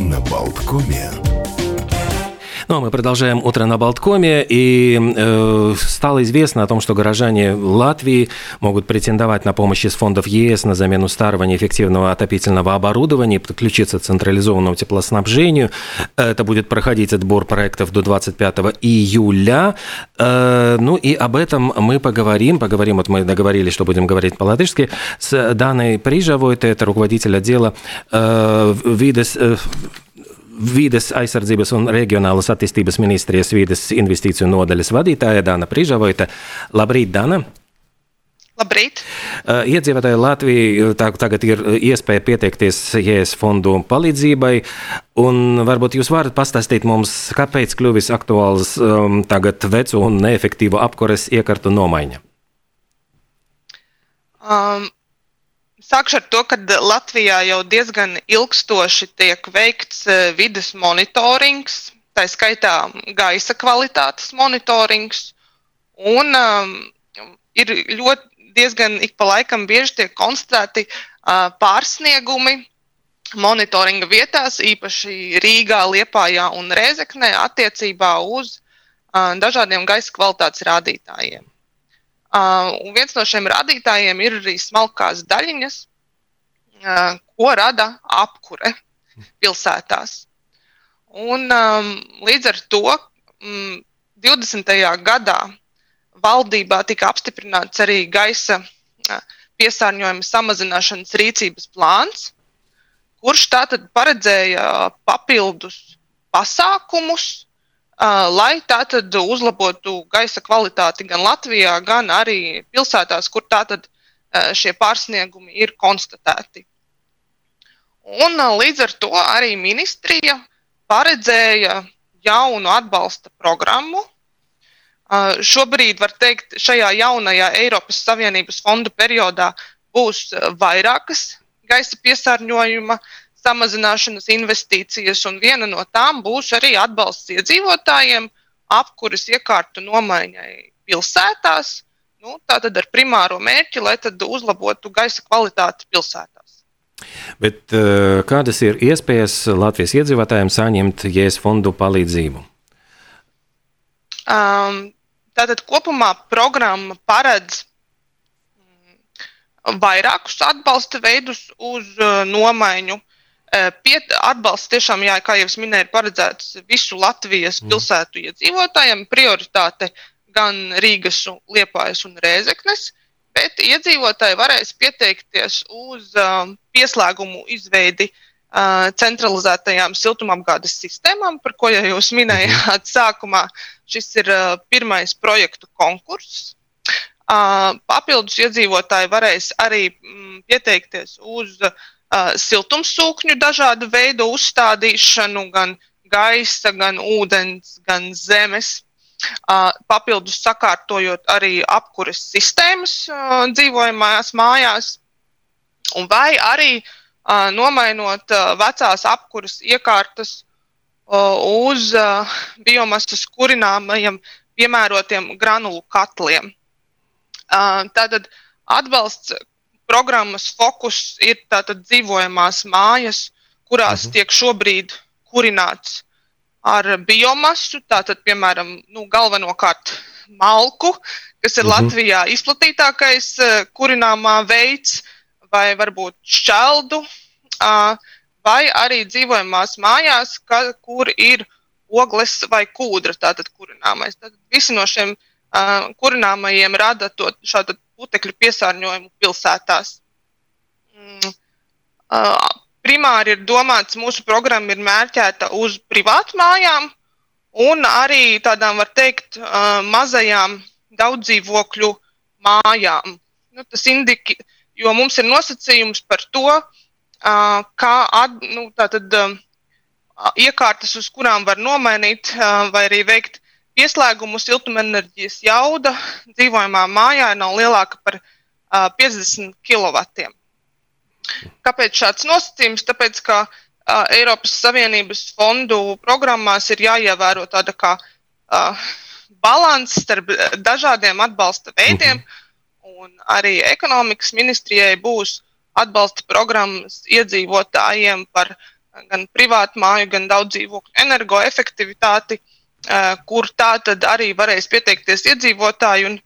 на Болткоме. Ну, а мы продолжаем «Утро на Болткоме», и э, стало известно о том, что горожане Латвии могут претендовать на помощь из фондов ЕС на замену старого неэффективного отопительного оборудования подключиться к централизованному теплоснабжению. Это будет проходить отбор проектов до 25 июля. Э, ну и об этом мы поговорим. Поговорим, вот мы договорились, что будем говорить по-латышски, с Даной Прижавой, это руководитель отдела э, видес... Э, Vides aizsardzības un reģionālas attīstības ministrijas vides investīciju nodaļas vadītāja Dana Prižavoita. Labrīt, Dana! Labrīt! Uh, iedzīvotāji Latvijā tā, tagad ir iespēja pieteikties JS fondu palīdzībai. Varbūt jūs varat pastāstīt mums, kāpēc kļuvis aktuāls um, tagad vecu un neefektīvu apkures iekartu nomaiņa? Um, Sākšu ar to, ka Latvijā jau diezgan ilgstoši tiek veikts e, vidas monitorings, tā skaitā gaisa kvalitātes monitorings. Un um, ir ļoti diezgan ik pa laikam bieži tiek konstatēti uh, pārsniegumi monitoringa vietās, īpaši Rīgā, Liepājā un Rēzeknē attiecībā uz uh, dažādiem gaisa kvalitātes rādītājiem. Un viens no šiem rādītājiem ir arī smalkās daļiņas, ko rada apkure pilsētās. Un, līdz ar to um, 20. gadā valdībā tika apstiprināts arī gaisa piesārņojuma samazināšanas rīcības plāns, kurš tātad paredzēja papildus pasākumus, lai tātad uzlabotu gaisa kvalitāti gan Latvijā, gan arī pilsētās, kur tātad šie pārsniegumi ir konstatēti. Un līdz ar to arī ministrija paredzēja jaunu atbalsta programmu. Šobrīd, var teikt, šajā jaunajā Eiropas Savienības fondu periodā būs vairākas gaisa piesārņojuma uh, samazināšanas investīcijas, un viena no tām būs arī atbalsts iedzīvotājiem, apkuras iekārtu nomaiņai pilsētās. Nu, Tātad ar primāro mērķi, lai uzlabotu gaisa kvalitāti pilsētās. Bet, eh, kādas ir iespējas Latvijas iedzīvotājiem saņemt JS fondu palīdzību? Um, tātad kopumā programma paredz mm, vairākus atbalsta veidus uz uh, nomaiņu. Piet, atbalsts tiešām, jā, kā jau es minēju, ir paredzēts visu Latvijas mm. pilsētu iedzīvotājiem. Prioritāte gan Rīgas, Liepājas un Rēzeknes, bet iedzīvotāji varēs pieteikties uz uh, pieslēgumu izveidi uh, centralizētajām siltumapgādes sistēmām, par ko jau jūs minējāt sākumā. Šis ir uh, pirmais projektu konkurss. Uh, papildus iedzīvotāji varēs arī mm, pieteikties uz uh, uh, siltumsūkņu dažādu veidu uzstādīšanu, gan gaisa, gan ūdens, gan zemes. Uh, papildus sakārtojot arī apkures sistēmas uh, dzīvojamajās mājās, vai arī uh, nomainot vecās apkures iekārtas uz biomasas kurināmajiem piemērotiem granulu katliem. Tātad atbalsts programmas fokus ir tātad dzīvojamās mājas, kurās uh mhm. -huh. tiek šobrīd kurināts ar biomasu, tātad, piemēram, nu, galvenokārt malku, kas ir uh mhm. -huh. Latvijā izplatītākais uh, kurināmā veids, vai varbūt šķeldu, vai arī dzīvojamās mājās, ka, kur ir ogles vai kūdra, tātad kurināmais. Tātad visi no šiem uh, kurināmajiem rada to šādu putekļu piesārņojumu pilsētās. Mm. Primāri ir domāts, mūsu programma ir mērķēta uz privātmājām un arī tādām, var teikt, mazajām daudzdzīvokļu mājām. Nu, tas indiki, jo mums ir nosacījums par to, kā at, nu, tātad, iekārtas, uz kurām var nomainīt vai arī veikt Pieslēgumu siltumenerģijas jauda dzīvojamā mājā nav lielāka par uh, 50 kW. Kāpēc šāds nosacījums? Tāpēc, ka uh, Eiropas Savienības fondu programmās ir jāievēro tāda kā uh, balans starp dažādiem atbalsta veidiem, un arī ekonomikas ministrijai būs atbalsta programmas iedzīvotājiem par gan privātu māju, gan daudz dzīvokļu energoefektivitāti, kur tā tad arī varēs pieteikties iedzīvotāji. Un,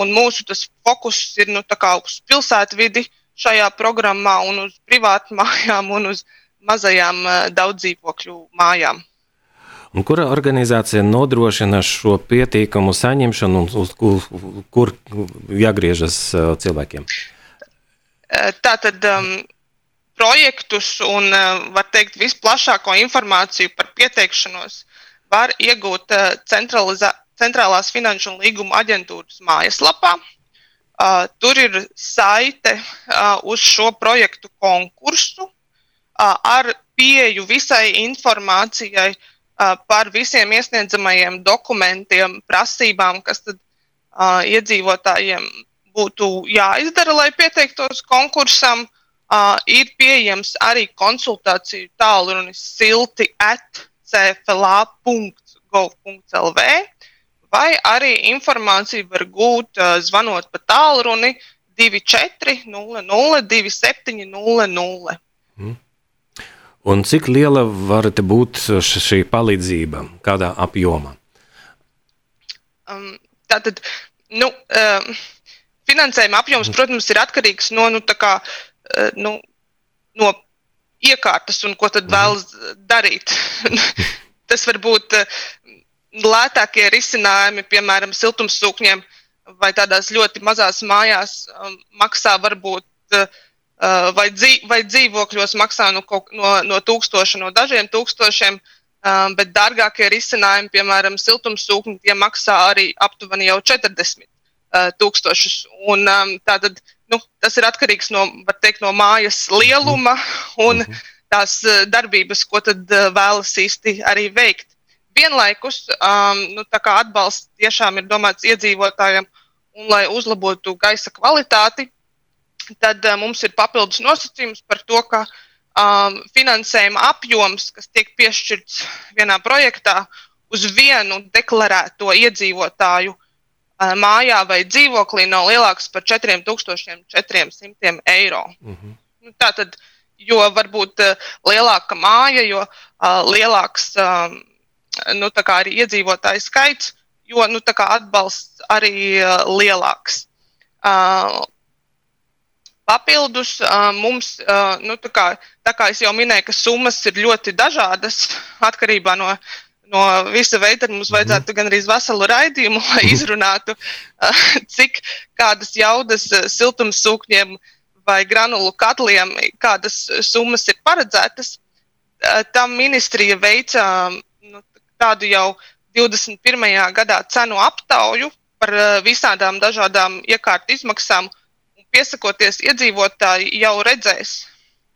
un mūsu fokus ir nu, uz pilsētvidi šajā programmā, un uz privātu mājām un uz mazajām daudz dzīvokļu mājām. Un kura organizācija nodrošina šo pietīkamu saņemšanu un uz kur, kur jāgriežas cilvēkiem? Tātad um, projektus un, var teikt, visplašāko informāciju par pieteikšanos var iegūt centrālās finanšu un līguma aģentūras mājaslapā. Uh, tur ir saite uh, uz šo projektu konkursu uh, ar pieeju visai informācijai uh, par visiem iesniedzamajiem dokumentiem, prasībām, kas tad, uh, iedzīvotājiem būtu jāizdara, lai pieteiktos konkursam. Uh, ir pieejams arī konsultāciju tālrunis silti at cfla.gov.lv, vai arī informāciju var gūt zvanot pa tālruni 24 00 2700. Mm. Un cik liela var būt šī palīdzība, kādā apjomā? Um, tātad, nu, um, finansējuma apjoms, protams, ir atkarīgs no, nu, kā, nu, no iekārtas un ko tad mhm. vēlas darīt. Tas var būt uh, lētākie risinājumi, piemēram, siltumsūkņiem vai tādās ļoti mazās mājās um, maksā varbūt uh, Uh, vai, dzīv, vai dzīvokļos maksā no, no, no tūkstoša, no dažiem tūkstošiem, uh, bet dārgākie risinājumi, piemēram, siltumsūkņi, tie maksā arī aptuveni jau 40 uh, tūkstošus. Un, um, tātad, nu, tas ir atkarīgs no, teikt, no mājas lieluma un mhm. tās darbības, ko tad vēlas īsti arī veikt. Vienlaikus um, nu, atbalsts tiešām ir domāts iedzīvotājiem, un lai uzlabotu gaisa kvalitāti, tad uh, mums ir papildus nosacījums par to, ka um, finansējuma apjoms, kas tiek piešķirts vienā projektā, uz vienu deklarēto iedzīvotāju mājā vai dzīvoklī nav lielāks par 4400 eiro. Mm -hmm. nu, tā tad, jo varbūt uh, lielāka māja, jo uh, lielāks um, nu, arī iedzīvotāju skaits, jo nu, atbalsts arī uh, lielāks. Uh, Papildus mums, nu, tā, kā, tā kā jau minēju, ka summas ir ļoti dažādas atkarībā no, no visa veida. Mums mhm. vajadzētu gan arī veselu raidījumu, lai mhm. izrunātu, cik kādas jaudas siltumsūkņiem vai granulu katliem, kādas summas ir paredzētas. Tam ministrija veica nu, tādu jau 21. gadā cenu aptauju par visādām dažādām iekārtu izmaksām piesakoties, iedzīvotāji jau redzēs,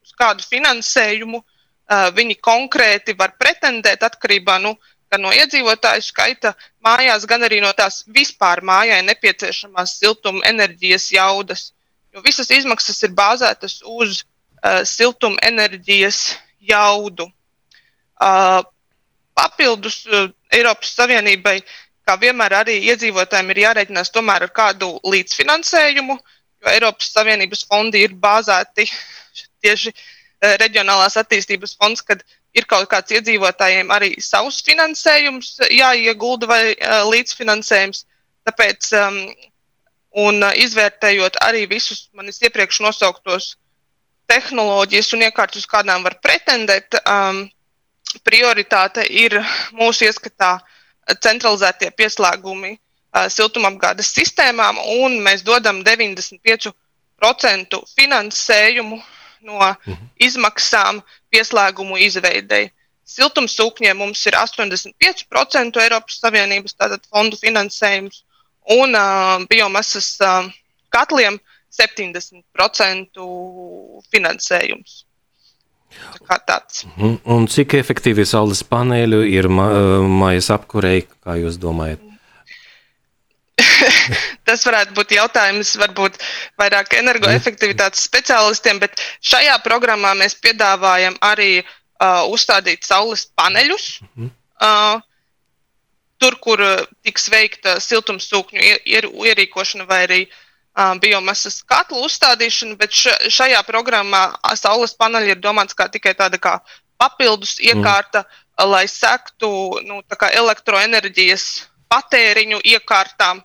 uz kādu finansējumu uh, viņi konkrēti var pretendēt atkarībā nu, gan no iedzīvotāju skaita mājās, gan arī no tās vispār mājai nepieciešamās siltuma enerģijas jaudas. Jo visas izmaksas ir bāzētas uz uh, siltuma enerģijas jaudu. Uh, papildus uh, Eiropas Savienībai, kā vienmēr, arī iedzīvotājiem ir jārēķinās tomēr ar kādu līdzfinansējumu, uh, jo Eiropas Savienības fondi ir bāzēti tieši eh, reģionālās attīstības fonds, kad ir kaut kāds iedzīvotājiem arī savs finansējums jāiegulda vai uh, līdzfinansējums. Tāpēc, um, un uh, izvērtējot arī visus manis iepriekš nosauktos tehnoloģijas un iekārtas, uz kādām var pretendēt, um, prioritāte ir mūsu ieskatā centralizētie pieslēgumi siltumapgādes sistēmām, un mēs dodam 95% finansējumu no mhm. izmaksām pieslēgumu izveidei. Siltumsūkņiem mums ir 85% Eiropas Savienības fondu finansējums, un uh, biomasas uh, katliem 70% finansējums. Tā un, un cik efektīvi saules paneļu ir ma mājas apkurei, kā jūs domājat? Tas varētu būt jautājums varbūt vairāk energoefektivitātes speciālistiem, bet šajā programmā mēs piedāvājam arī uh, uzstādīt saules paneļus. Uh, tur, kur uh, tiks veikta siltumsūkņu ier, ierīkošana vai arī biomasas katlu uzstādīšanu, bet šajā programmā saules paneļi ir domāts kā tikai tāda kā papildus mm. iekārta, mm. lai sektu nu, elektroenerģijas patēriņu iekārtām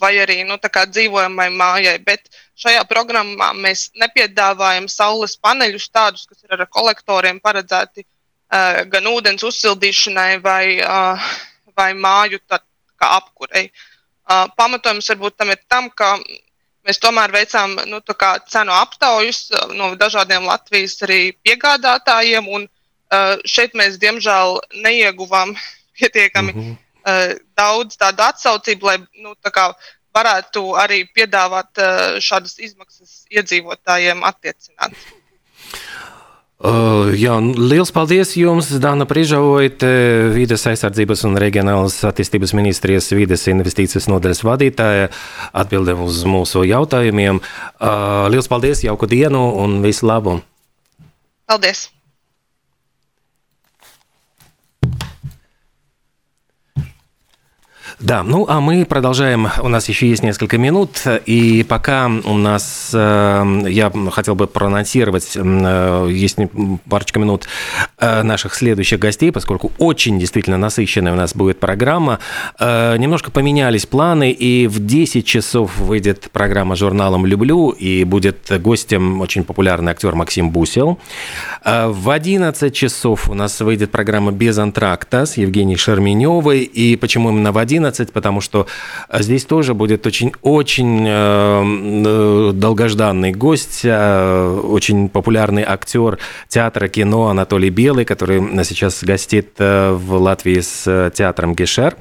vai arī nu, dzīvojamai mājai. Bet šajā programmā mēs nepiedāvājam saules paneļus tādus, kas ir ar kolektoriem paredzēti gan ūdens uzsildīšanai vai, vai māju apkurei. Pamatojums varbūt tam ir tam, ka mēs tomēr veicām nu, cenu aptaujas no dažādiem Latvijas arī piegādātājiem, un šeit mēs diemžēl neieguvām pietiekami. Mm -hmm daudz tādu atsaucību, lai nu, varētu arī piedāvāt uh, šādas izmaksas iedzīvotājiem attiecināt. Uh, jā, liels paldies jums, Dāna Prižavoite, Vides aizsardzības un reģionālas attīstības ministrijas vides investīcijas nodaļas vadītāja, atbildēm uz mūsu jautājumiem. Uh, liels paldies, jauku dienu un visu labu! Paldies! Да, ну а мы продолжаем. У нас еще есть несколько минут. И пока у нас, э, я хотел бы проанонсировать, э, есть парочка минут э, наших следующих гостей, поскольку очень действительно насыщенная у нас будет программа. Немножко поменялись планы, и в 10 часов выйдет программа журналом «Люблю», и будет гостем очень популярный актер Максим Бусел. В 11 часов у нас выйдет программа «Без антракта» с Евгенией Шерменевой. И почему именно в 11? 11, потому что э, здесь тоже будет очень-очень э, э, долгожданный гость, очень популярный актер театра кино Анатолий Белый, который сейчас гостит в Латвии с театром Гешер.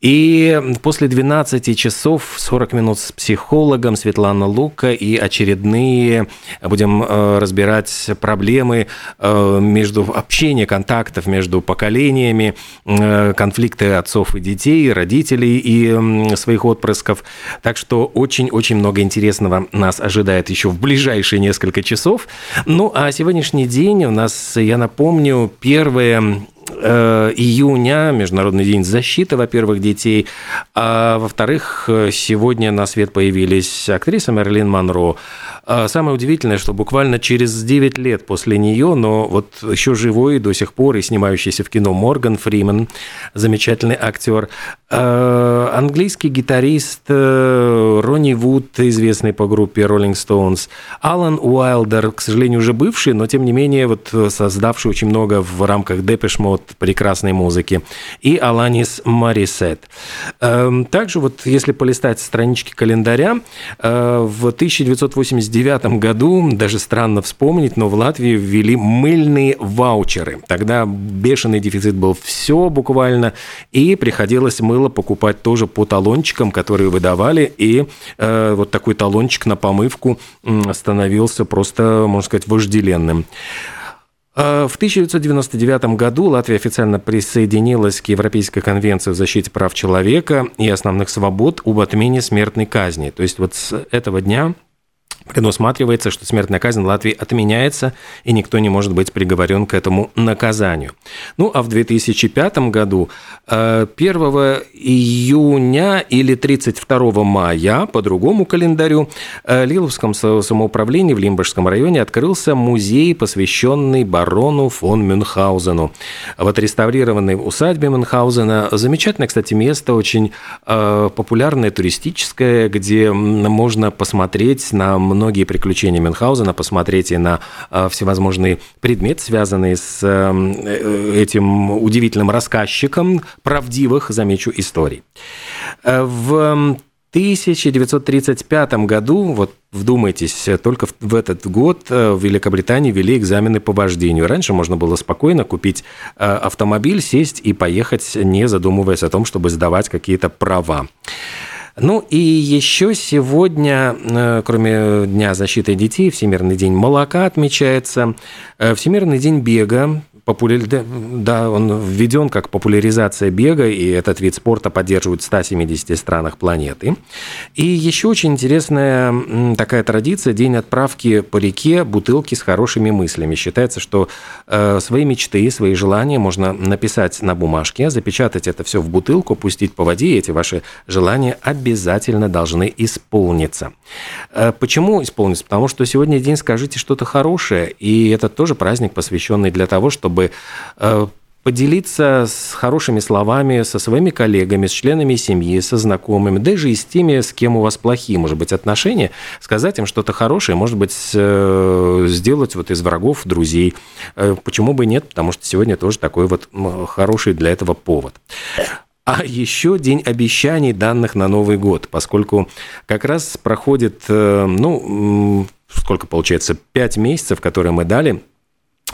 И после 12 часов 40 минут с психологом Светлана Лука и очередные будем э, разбирать проблемы э, между общения, контактов между поколениями, э, конфликты отцов и детей, родителей и своих отпрысков. Так что очень-очень много интересного нас ожидает еще в ближайшие несколько часов. Ну а сегодняшний день у нас, я напомню, первое июня, Международный день защиты, во-первых, детей, а во-вторых, сегодня на свет появились актриса Мерлин Монро, самое удивительное, что буквально через 9 лет после нее, но вот еще живой до сих пор и снимающийся в кино Морган Фриман, замечательный актер, а, английский гитарист э, Ронни Вуд, известный по группе Rolling Stones, Алан Уайлдер, к сожалению, уже бывший, но тем не менее вот создавший очень много в рамках Депеш Мод прекрасной музыки, и Аланис Марисет. Эм, также вот если полистать странички календаря, э, в 1989 1999 году, даже странно вспомнить, но в Латвии ввели мыльные ваучеры. Тогда бешеный дефицит был все буквально, и приходилось мыло покупать тоже по талончикам, которые выдавали, и э, вот такой талончик на помывку становился просто, можно сказать, вожделенным. Э, в 1999 году Латвия официально присоединилась к Европейской конвенции о защите прав человека и основных свобод об отмене смертной казни. То есть вот с этого дня предусматривается, что смертная казнь в Латвии отменяется, и никто не может быть приговорен к этому наказанию. Ну, а в 2005 году 1 э, июня или 32 мая, по другому календарю, э, Лиловском самоуправлении в Лимбашском районе открылся музей, посвященный барону фон Мюнхгаузену. В отреставрированной усадьбе Мюнхгаузена замечательное, кстати, место, очень э, популярное, туристическое, где можно посмотреть на многие приключения Мюнхгаузена, посмотреть и на э, всевозможные предметы, связанные с э, этим удивительным рассказчиком правдивых, замечу, историй. Э, в 1935 году, вот вдумайтесь, только в этот год в Великобритании ввели экзамены по вождению. Раньше можно было спокойно купить автомобиль, сесть и поехать, не задумываясь о том, чтобы сдавать какие-то права. Ну и еще сегодня, э, кроме Дня защиты детей, Всемирный день молока отмечается, э, Всемирный день бега, популяр... да, он введен как популяризация бега, и этот вид спорта поддерживают в 170 странах планеты. И еще очень интересная такая традиция – день отправки по реке бутылки с хорошими мыслями. Считается, что э, свои мечты, свои желания можно написать на бумажке, запечатать это все в бутылку, пустить по воде, и эти ваши желания обязательно должны исполниться. Э, почему исполниться? Потому что сегодня день «Скажите что-то хорошее», и это тоже праздник, посвященный для того, чтобы э, поделиться с хорошими словами со своими коллегами, с членами семьи, со знакомыми, даже и с теми, с кем у вас плохие, может быть, отношения, сказать им что-то хорошее, может быть, э, сделать вот из врагов друзей. Почему бы нет? Потому что сегодня тоже такой вот хороший для этого повод. А еще день обещаний, данных на Новый год, поскольку как раз проходит, э, ну, сколько получается, пять месяцев, которые мы дали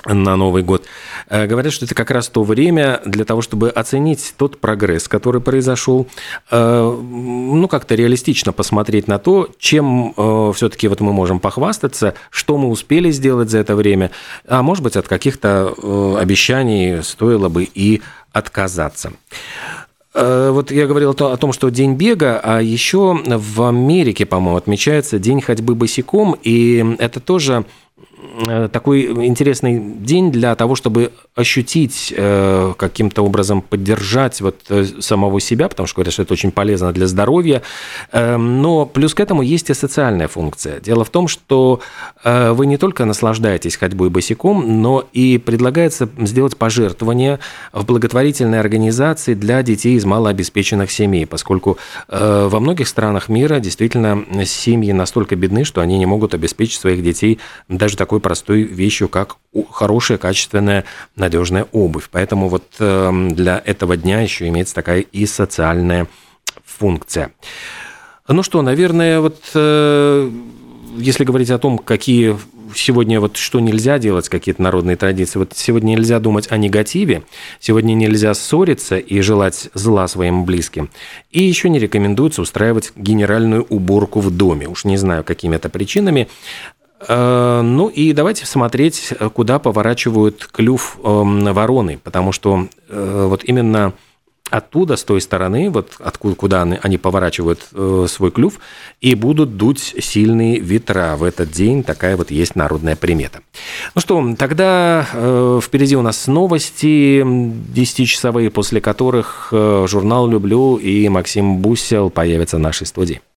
на Новый год. Э, говорят, что это как раз то время для того, чтобы оценить тот прогресс, который произошел, э, ну, как-то реалистично посмотреть на то, чем все-таки вот мы можем похвастаться, что мы успели сделать за это время, а может быть, от каких-то обещаний стоило бы и отказаться. Э, вот я говорил о том, что день бега, а еще в Америке, по-моему, отмечается день ходьбы босиком, и это тоже Э, такой интересный день для того, чтобы ощутить, э, каким-то образом поддержать вот э, самого себя, потому что говорят, что это очень полезно для здоровья. Но плюс к этому есть и социальная функция. Дело в том, что вы не только наслаждаетесь ходьбой босиком, но и предлагается сделать пожертвование в благотворительной организации для детей из малообеспеченных семей, поскольку во многих странах мира действительно семьи настолько бедны, что они не могут обеспечить своих детей даже такой простой вещью, как хорошая, качественная, надежная обувь. Поэтому вот эм, для этого дня еще имеется такая и социальная функция. Ну что, наверное, вот э, если говорить о том, какие сегодня вот что нельзя делать, какие-то народные традиции. Вот сегодня нельзя думать о негативе, сегодня нельзя ссориться и желать зла своим близким. И еще не рекомендуется устраивать генеральную уборку в доме. Уж не знаю, какими это причинами. Э, ну и давайте смотреть, куда поворачивают клюв эм, вороны, потому что э, вот именно оттуда, с той стороны, вот откуда, куда они, поворачивают э, свой клюв, и будут дуть сильные ветра. В этот день такая вот есть народная примета. Ну что, тогда впереди у нас новости 10-часовые, после которых журнал «Люблю» и Максим Бусел появятся в нашей студии.